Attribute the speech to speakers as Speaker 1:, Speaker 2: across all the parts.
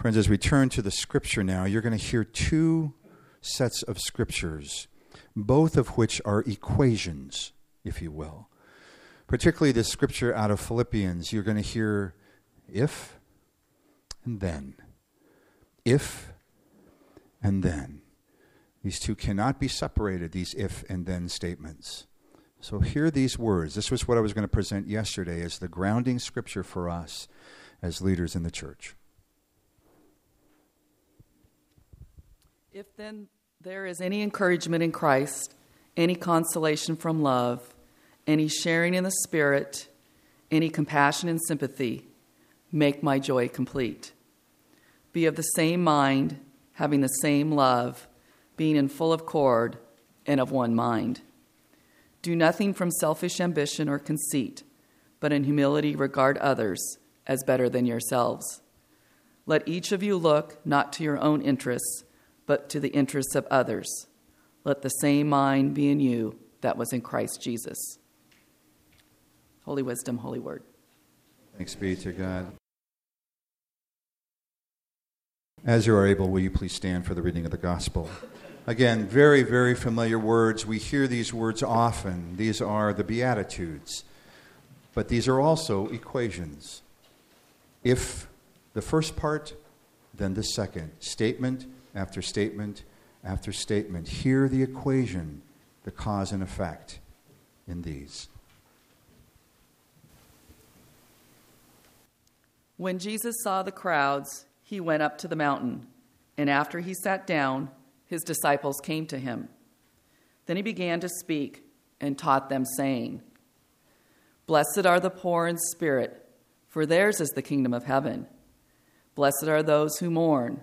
Speaker 1: Friends, as we turn to the scripture now, you're going to hear two sets of scriptures, both of which are equations, if you will. Particularly the scripture out of Philippians, you're going to hear if and then. If and then. These two cannot be separated, these if and then statements. So hear these words. This was what I was going to present yesterday as the grounding scripture for us as leaders in the church.
Speaker 2: If then there is any encouragement in Christ, any consolation from love, any sharing in the Spirit, any compassion and sympathy, make my joy complete. Be of the same mind, having the same love, being in full accord and of one mind. Do nothing from selfish ambition or conceit, but in humility regard others as better than yourselves. Let each of you look not to your own interests but to the interests of others. Let the same mind be in you that was in Christ Jesus. Holy wisdom, holy word.
Speaker 1: Thanks be to God. As you are able, will you please stand for the reading of the gospel? Again, very, very familiar words. We hear these words often. These are the Beatitudes. But these are also equations. If the first part, then the second. Statement after statement after statement. Hear the equation, the cause and effect in these.
Speaker 2: When Jesus saw the crowds, he went up to the mountain, and after he sat down, his disciples came to him. Then he began to speak and taught them, saying, Blessed are the poor in spirit, for theirs is the kingdom of heaven. Blessed are those who mourn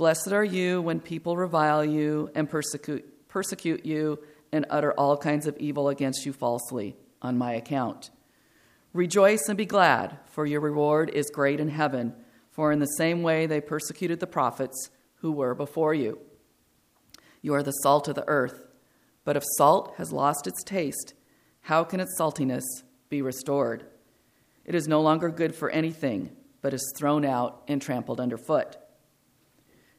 Speaker 2: Blessed are you when people revile you and persecute, persecute you and utter all kinds of evil against you falsely on my account. Rejoice and be glad, for your reward is great in heaven, for in the same way they persecuted the prophets who were before you. You are the salt of the earth, but if salt has lost its taste, how can its saltiness be restored? It is no longer good for anything, but is thrown out and trampled underfoot.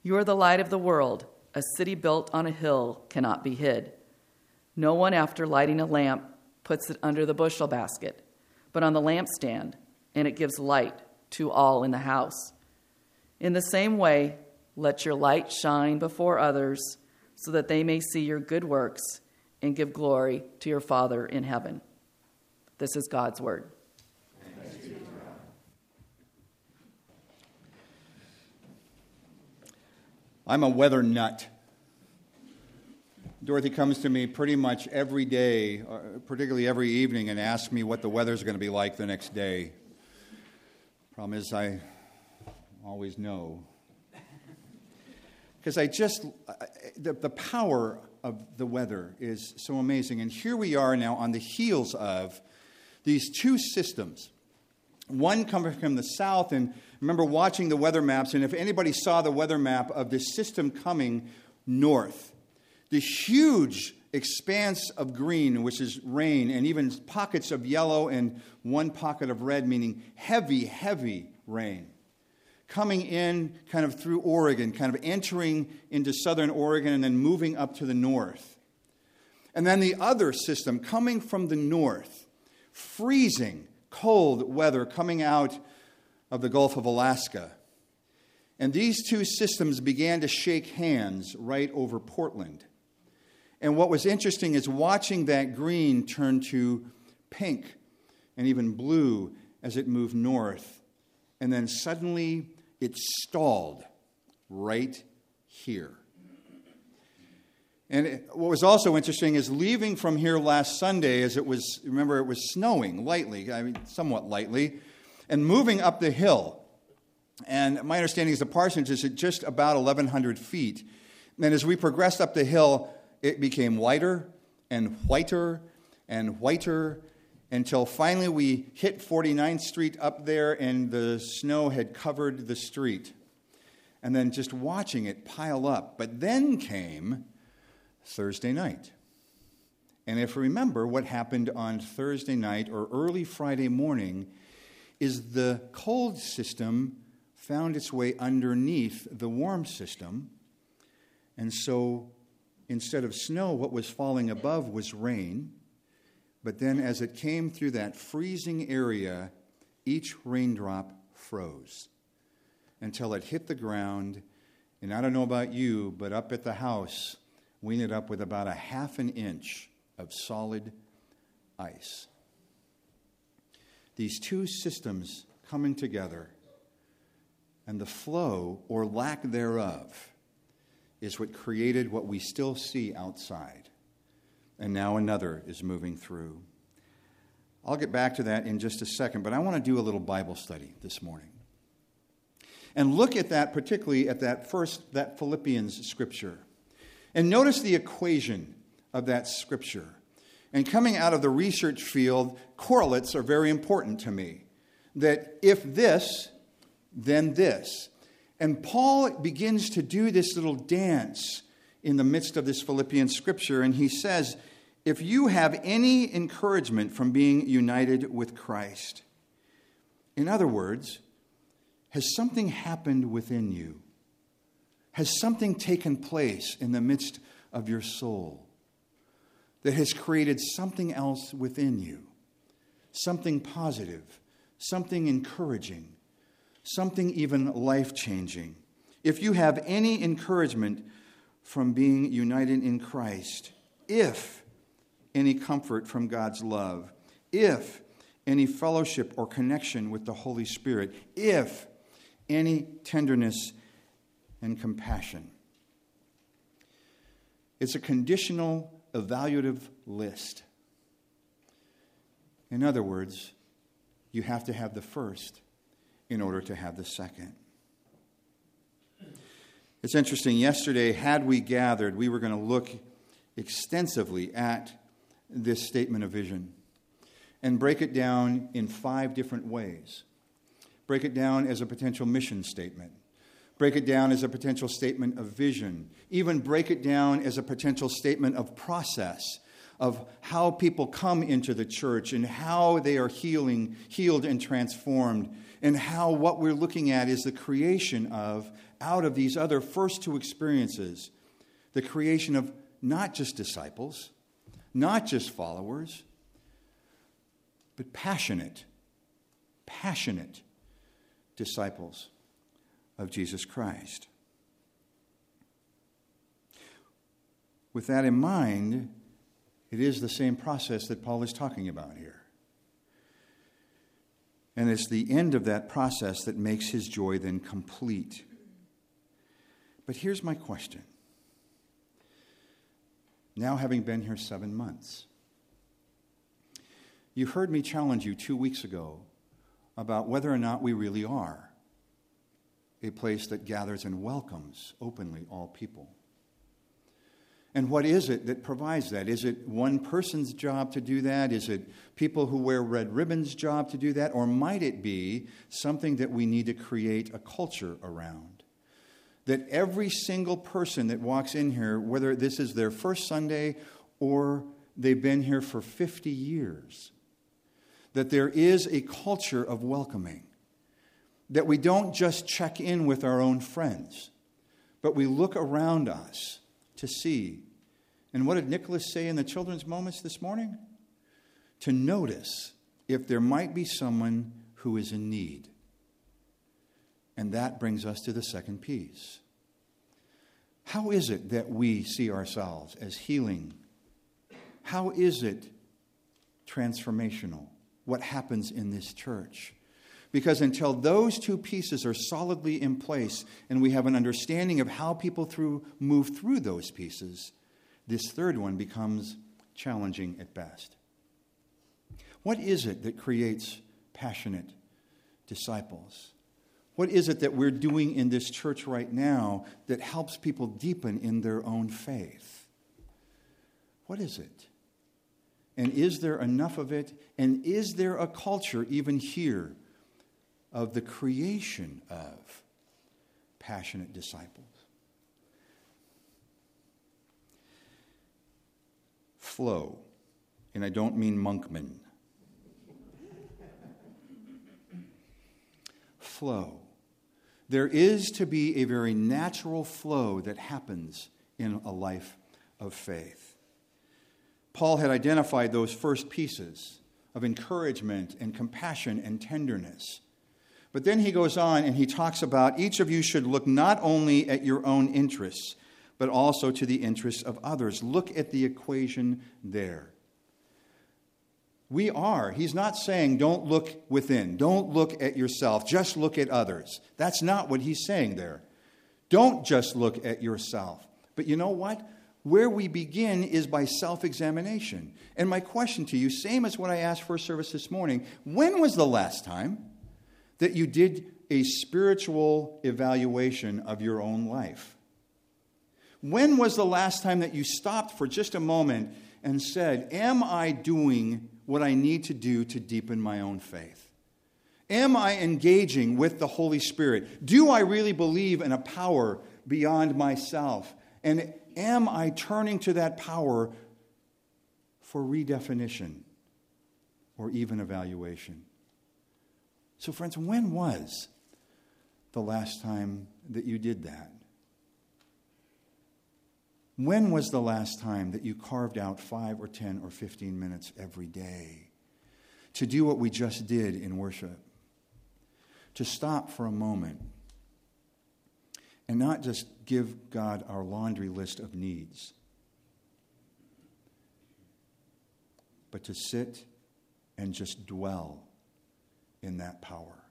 Speaker 2: You are the light of the world. A city built on a hill cannot be hid. No one, after lighting a lamp, puts it under the bushel basket, but on the lampstand, and it gives light to all in the house. In the same way, let your light shine before others, so that they may see your good works and give glory to your Father in heaven. This is God's word.
Speaker 1: I'm a weather nut. Dorothy comes to me pretty much every day, uh, particularly every evening, and asks me what the weather's going to be like the next day. Problem is, I always know. Because I just, the, the power of the weather is so amazing. And here we are now on the heels of these two systems one coming from the south, and remember watching the weather maps, and if anybody saw the weather map of this system coming north, the huge expanse of green, which is rain, and even pockets of yellow and one pocket of red, meaning heavy, heavy rain. Coming in kind of through Oregon, kind of entering into southern Oregon and then moving up to the north. And then the other system coming from the north, freezing cold weather coming out of the Gulf of Alaska. And these two systems began to shake hands right over Portland. And what was interesting is watching that green turn to pink and even blue as it moved north. And then suddenly it stalled right here. And what was also interesting is leaving from here last Sunday, as it was, remember, it was snowing lightly, I mean, somewhat lightly, and moving up the hill. And my understanding is the parsonage is at just about 1,100 feet. And as we progressed up the hill, it became whiter and whiter and whiter until finally we hit 49th Street up there and the snow had covered the street. And then just watching it pile up. But then came Thursday night. And if you remember what happened on Thursday night or early Friday morning, is the cold system found its way underneath the warm system. And so instead of snow, what was falling above was rain. But then as it came through that freezing area, each raindrop froze until it hit the ground. And I don't know about you, but up at the house, we ended up with about a half an inch of solid ice. These two systems coming together and the flow or lack thereof is what created what we still see outside. And now another is moving through. I'll get back to that in just a second, but I want to do a little Bible study this morning. And look at that, particularly at that first, that Philippians scripture. And notice the equation of that scripture. And coming out of the research field, correlates are very important to me. That if this, then this. And Paul begins to do this little dance in the midst of this Philippian scripture, and he says, If you have any encouragement from being united with Christ, in other words, has something happened within you? Has something taken place in the midst of your soul that has created something else within you? Something positive, something encouraging, something even life changing. If you have any encouragement from being united in Christ, if any comfort from God's love, if any fellowship or connection with the Holy Spirit, if any tenderness and compassion. It's a conditional evaluative list. In other words, you have to have the first in order to have the second. It's interesting. Yesterday, had we gathered, we were going to look extensively at this statement of vision and break it down in five different ways. Break it down as a potential mission statement. Break it down as a potential statement of vision. Even break it down as a potential statement of process of how people come into the church and how they are healing, healed and transformed, and how what we're looking at is the creation of, out of these other first two experiences, the creation of not just disciples, not just followers, but passionate, passionate disciples of Jesus Christ. With that in mind, it is the same process that Paul is talking about here. And it's the end of that process that makes his joy then complete. But here's my question. Now, having been here seven months, you heard me challenge you two weeks ago about whether or not we really are a place that gathers and welcomes openly all people. And what is it that provides that? Is it one person's job to do that? Is it people who wear red ribbons' job to do that? Or might it be something that we need to create a culture around? That every single person that walks in here, whether this is their first Sunday or they've been here for 50 years, that there is a culture of welcoming. That we don't just check in with our own friends, but we look around us to see. And what did Nicholas say in the children's moments this morning? To notice if there might be someone who is in need. And that brings us to the second piece. How is it that we see ourselves as healing? How is it transformational? what happens in this church. Because until those two pieces are solidly in place and we have an understanding of how people through, move through those pieces, this third one becomes challenging at best. What is it that creates passionate disciples? What is it that we're doing in this church right now that helps people deepen in their own faith? What is it? And is there enough of it? And is there a culture, even here, of the creation of passionate disciples? Flow, and I don't mean monkman. Flow. There is to be a very natural flow that happens in a life of faith. Paul had identified those first pieces of encouragement and compassion and tenderness. But then he goes on and he talks about each of you should look not only at your own interests, but also to the interests of others. Look at the equation there. We are. He's not saying don't look within, don't look at yourself, just look at others. That's not what he's saying there. Don't just look at yourself. But you know what? where we begin is by self examination. And my question to you, same as what I asked for service this morning when was the last time that you did a spiritual evaluation of your own life? When was the last time that you stopped for just a moment and said, Am I doing what I need to do to deepen my own faith? Am I engaging with the Holy Spirit? Do I really believe in a power beyond myself? And am I turning to that power for redefinition or even evaluation? So, friends, when was the last time that you did that? When was the last time that you carved out five or 10 or 15 minutes every day to do what we just did in worship? To stop for a moment and not just give God our laundry list of needs, but to sit and just dwell in that power.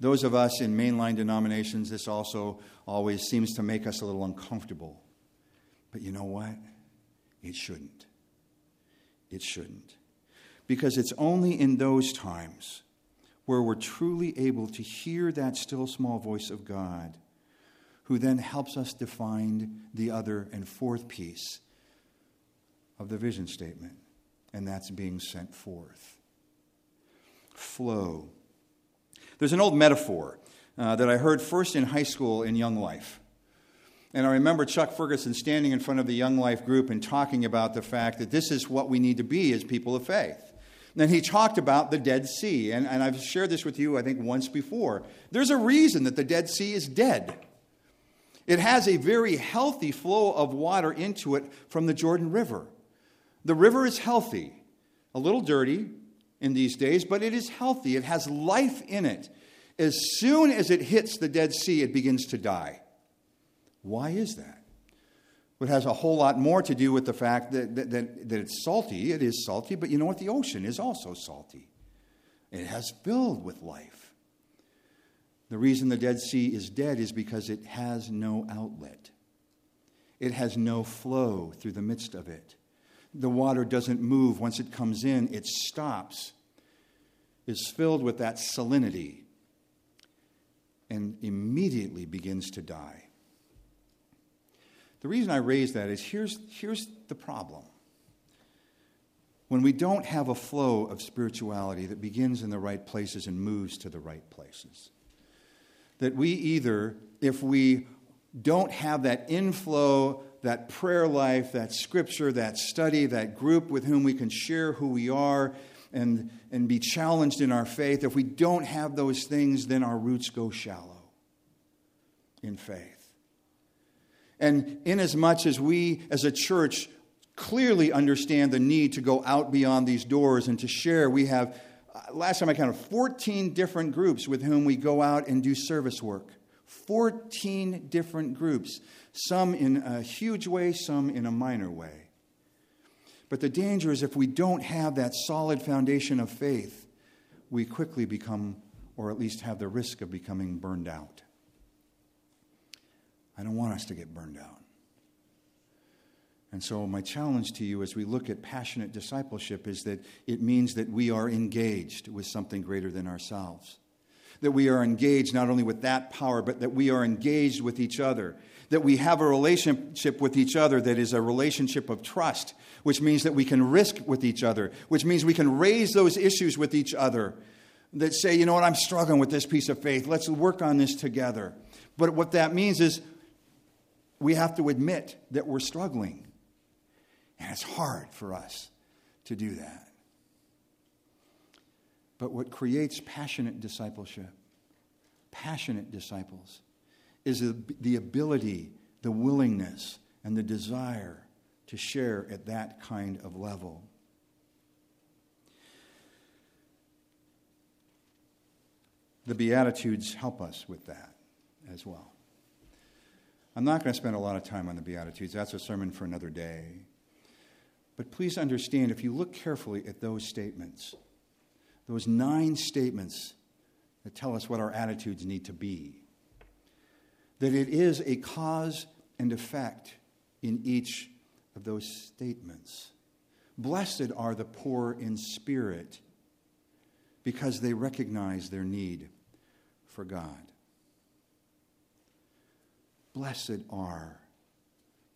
Speaker 1: Those of us in mainline denominations, this also always seems to make us a little uncomfortable. But you know what? It shouldn't. It shouldn't. Because it's only in those times where we're truly able to hear that still small voice of God, who then helps us define the other and fourth piece of the vision statement, and that's being sent forth. Flow. There's an old metaphor uh, that I heard first in high school in Young Life. And I remember Chuck Ferguson standing in front of the Young Life group and talking about the fact that this is what we need to be as people of faith. Then he talked about the Dead Sea, and, and I've shared this with you, I think, once before. There's a reason that the Dead Sea is dead. It has a very healthy flow of water into it from the Jordan River. The river is healthy, a little dirty in these days, but it is healthy. It has life in it. As soon as it hits the Dead Sea, it begins to die. Why is that? It has a whole lot more to do with the fact that, that, that, that it's salty. It is salty, but you know what? The ocean is also salty. It has filled with life. The reason the Dead Sea is dead is because it has no outlet. It has no flow through the midst of it. The water doesn't move. Once it comes in, it stops, is filled with that salinity, and immediately begins to die. The reason I raise that is here's, here's the problem. When we don't have a flow of spirituality that begins in the right places and moves to the right places, that we either, if we don't have that inflow, that prayer life, that scripture, that study, that group with whom we can share who we are and, and be challenged in our faith, if we don't have those things, then our roots go shallow in faith. And inasmuch as we as a church clearly understand the need to go out beyond these doors and to share, we have, uh, last time I counted, 14 different groups with whom we go out and do service work. 14 different groups, some in a huge way, some in a minor way. But the danger is if we don't have that solid foundation of faith, we quickly become, or at least have the risk of becoming burned out. I don't want us to get burned out. And so, my challenge to you as we look at passionate discipleship is that it means that we are engaged with something greater than ourselves. that we are engaged not only with that power, but that we are engaged with each other, that we have a relationship with each other that is a relationship of trust, which means that we can risk with each other, which means we can raise those issues with each other that say, you know what, I'm struggling with this piece of faith. Let's work on this together. But what that means is we have to admit that we're struggling. And it's hard for us to do that. But what creates passionate discipleship, passionate disciples, is the ability, the willingness, and the desire to share at that kind of level. The Beatitudes help us with that as well. I'm not going to spend a lot of time on the Beatitudes. That's a sermon for another day. But please understand if you look carefully at those statements, those nine statements that tell us what our attitudes need to be, that it is a cause and effect in each of those statements. Blessed are the poor in spirit because they recognize their need for God. Blessed are,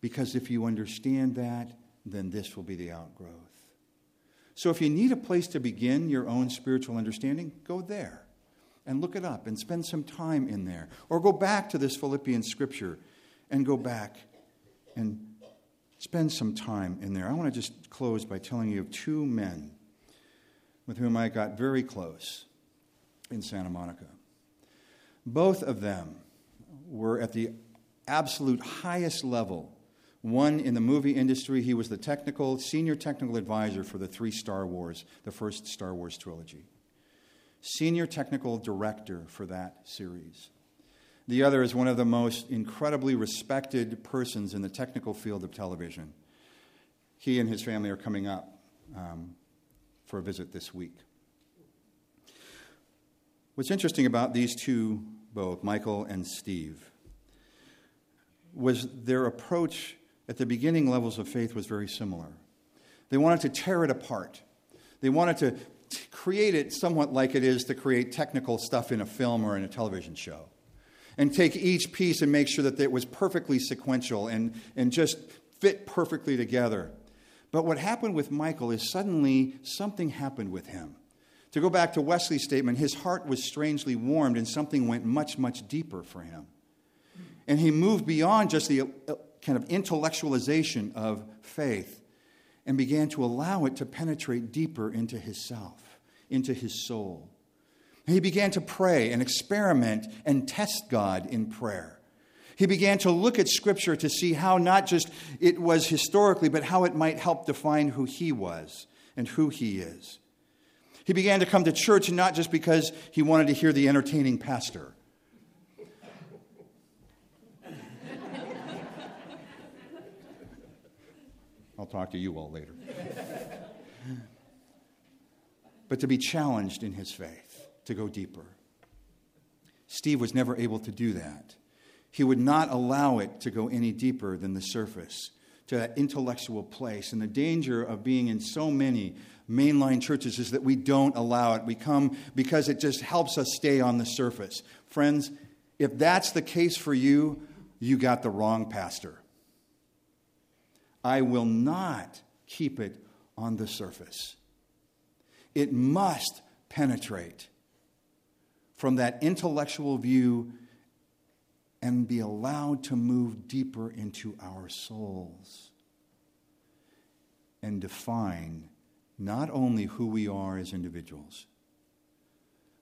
Speaker 1: because if you understand that, then this will be the outgrowth. So if you need a place to begin your own spiritual understanding, go there and look it up and spend some time in there. Or go back to this Philippian scripture and go back and spend some time in there. I want to just close by telling you of two men with whom I got very close in Santa Monica. Both of them were at the absolute highest level one in the movie industry, he was the technical, senior technical advisor for the three Star Wars, the first Star Wars trilogy. Senior technical director for that series. The other is one of the most incredibly respected persons in the technical field of television. He and his family are coming up um, for a visit this week. What's interesting about these two, both Michael and Steve, was their approach at the beginning levels of faith was very similar. They wanted to tear it apart. They wanted to create it somewhat like it is to create technical stuff in a film or in a television show. And take each piece and make sure that it was perfectly sequential and, and just fit perfectly together. But what happened with Michael is suddenly something happened with him. To go back to Wesley's statement, his heart was strangely warmed and something went much, much deeper for him. And he moved beyond just the uh, kind of intellectualization of faith and began to allow it to penetrate deeper into his self, into his soul. He began to pray and experiment and test God in prayer. He began to look at Scripture to see how not just it was historically, but how it might help define who he was and who he is. He began to come to church not just because he wanted to hear the entertaining pastor, I'll talk to you all later. but to be challenged in his faith, to go deeper. Steve was never able to do that. He would not allow it to go any deeper than the surface, to that intellectual place. And the danger of being in so many mainline churches is that we don't allow it. We come because it just helps us stay on the surface. Friends, if that's the case for you, you got the wrong pastor. I will not keep it on the surface. It must penetrate from that intellectual view and be allowed to move deeper into our souls and define not only who we are as individuals,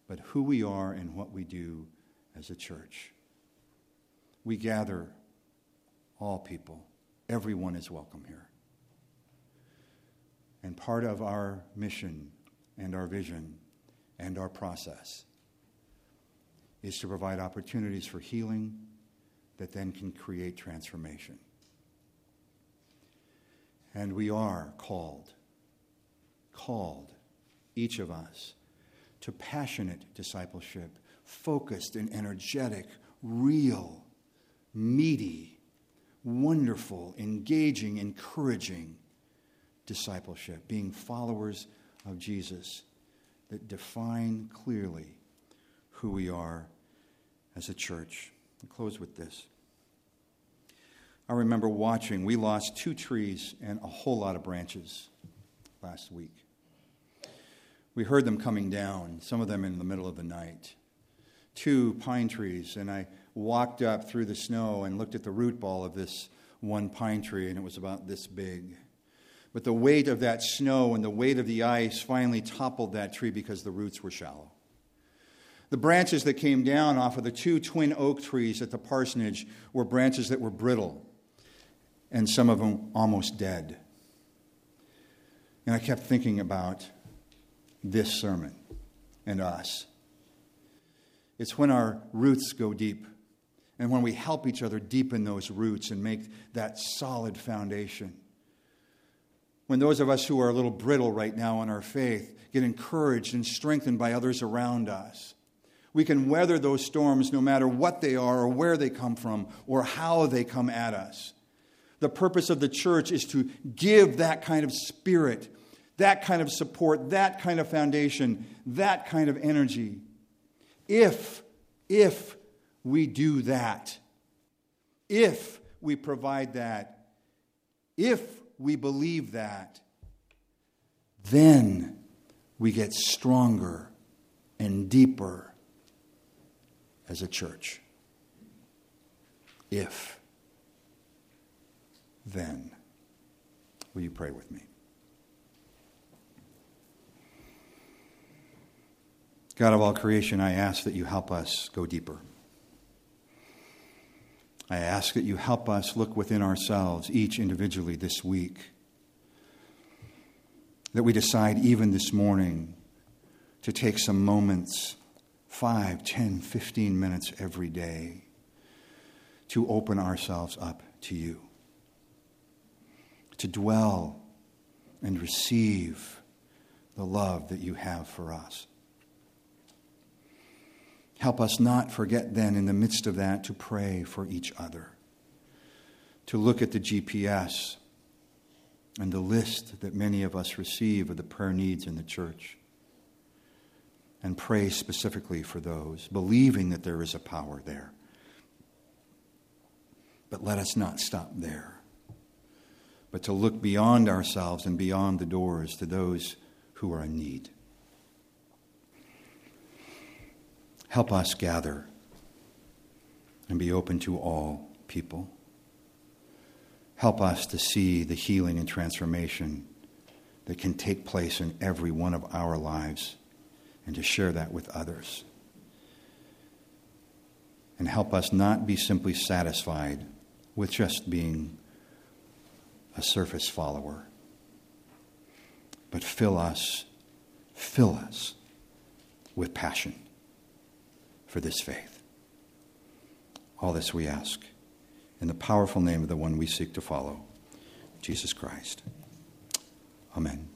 Speaker 1: but who we are and what we do as a church. We gather all people Everyone is welcome here. And part of our mission and our vision and our process is to provide opportunities for healing that then can create transformation. And we are called, called, each of us, to passionate discipleship, focused and energetic, real, meaty, wonderful, engaging, encouraging discipleship, being followers of Jesus that define clearly who we are as a church. I'll close with this. I remember watching, we lost two trees and a whole lot of branches last week. We heard them coming down, some of them in the middle of the night. Two pine trees, and I walked up through the snow and looked at the root ball of this one pine tree, and it was about this big. But the weight of that snow and the weight of the ice finally toppled that tree because the roots were shallow. The branches that came down off of the two twin oak trees at the parsonage were branches that were brittle, and some of them almost dead. And I kept thinking about this sermon and us. It's when our roots go deep and when we help each other deepen those roots and make that solid foundation. When those of us who are a little brittle right now in our faith get encouraged and strengthened by others around us, we can weather those storms no matter what they are or where they come from or how they come at us. The purpose of the church is to give that kind of spirit, that kind of support, that kind of foundation, that kind of energy. If, if we do that, if we provide that, if we believe that, then we get stronger and deeper as a church. If, then. Will you pray with me? God of all creation, I ask that you help us go deeper. I ask that you help us look within ourselves, each individually, this week. That we decide, even this morning, to take some moments 5, 10, 15 minutes every day to open ourselves up to you, to dwell and receive the love that you have for us. Help us not forget then, in the midst of that, to pray for each other, to look at the GPS and the list that many of us receive of the prayer needs in the church, and pray specifically for those, believing that there is a power there. But let us not stop there, but to look beyond ourselves and beyond the doors to those who are in need. Help us gather and be open to all people. Help us to see the healing and transformation that can take place in every one of our lives and to share that with others. And help us not be simply satisfied with just being a surface follower, but fill us, fill us with passion for this faith. All this we ask in the powerful name of the one we seek to follow, Jesus Christ. Amen.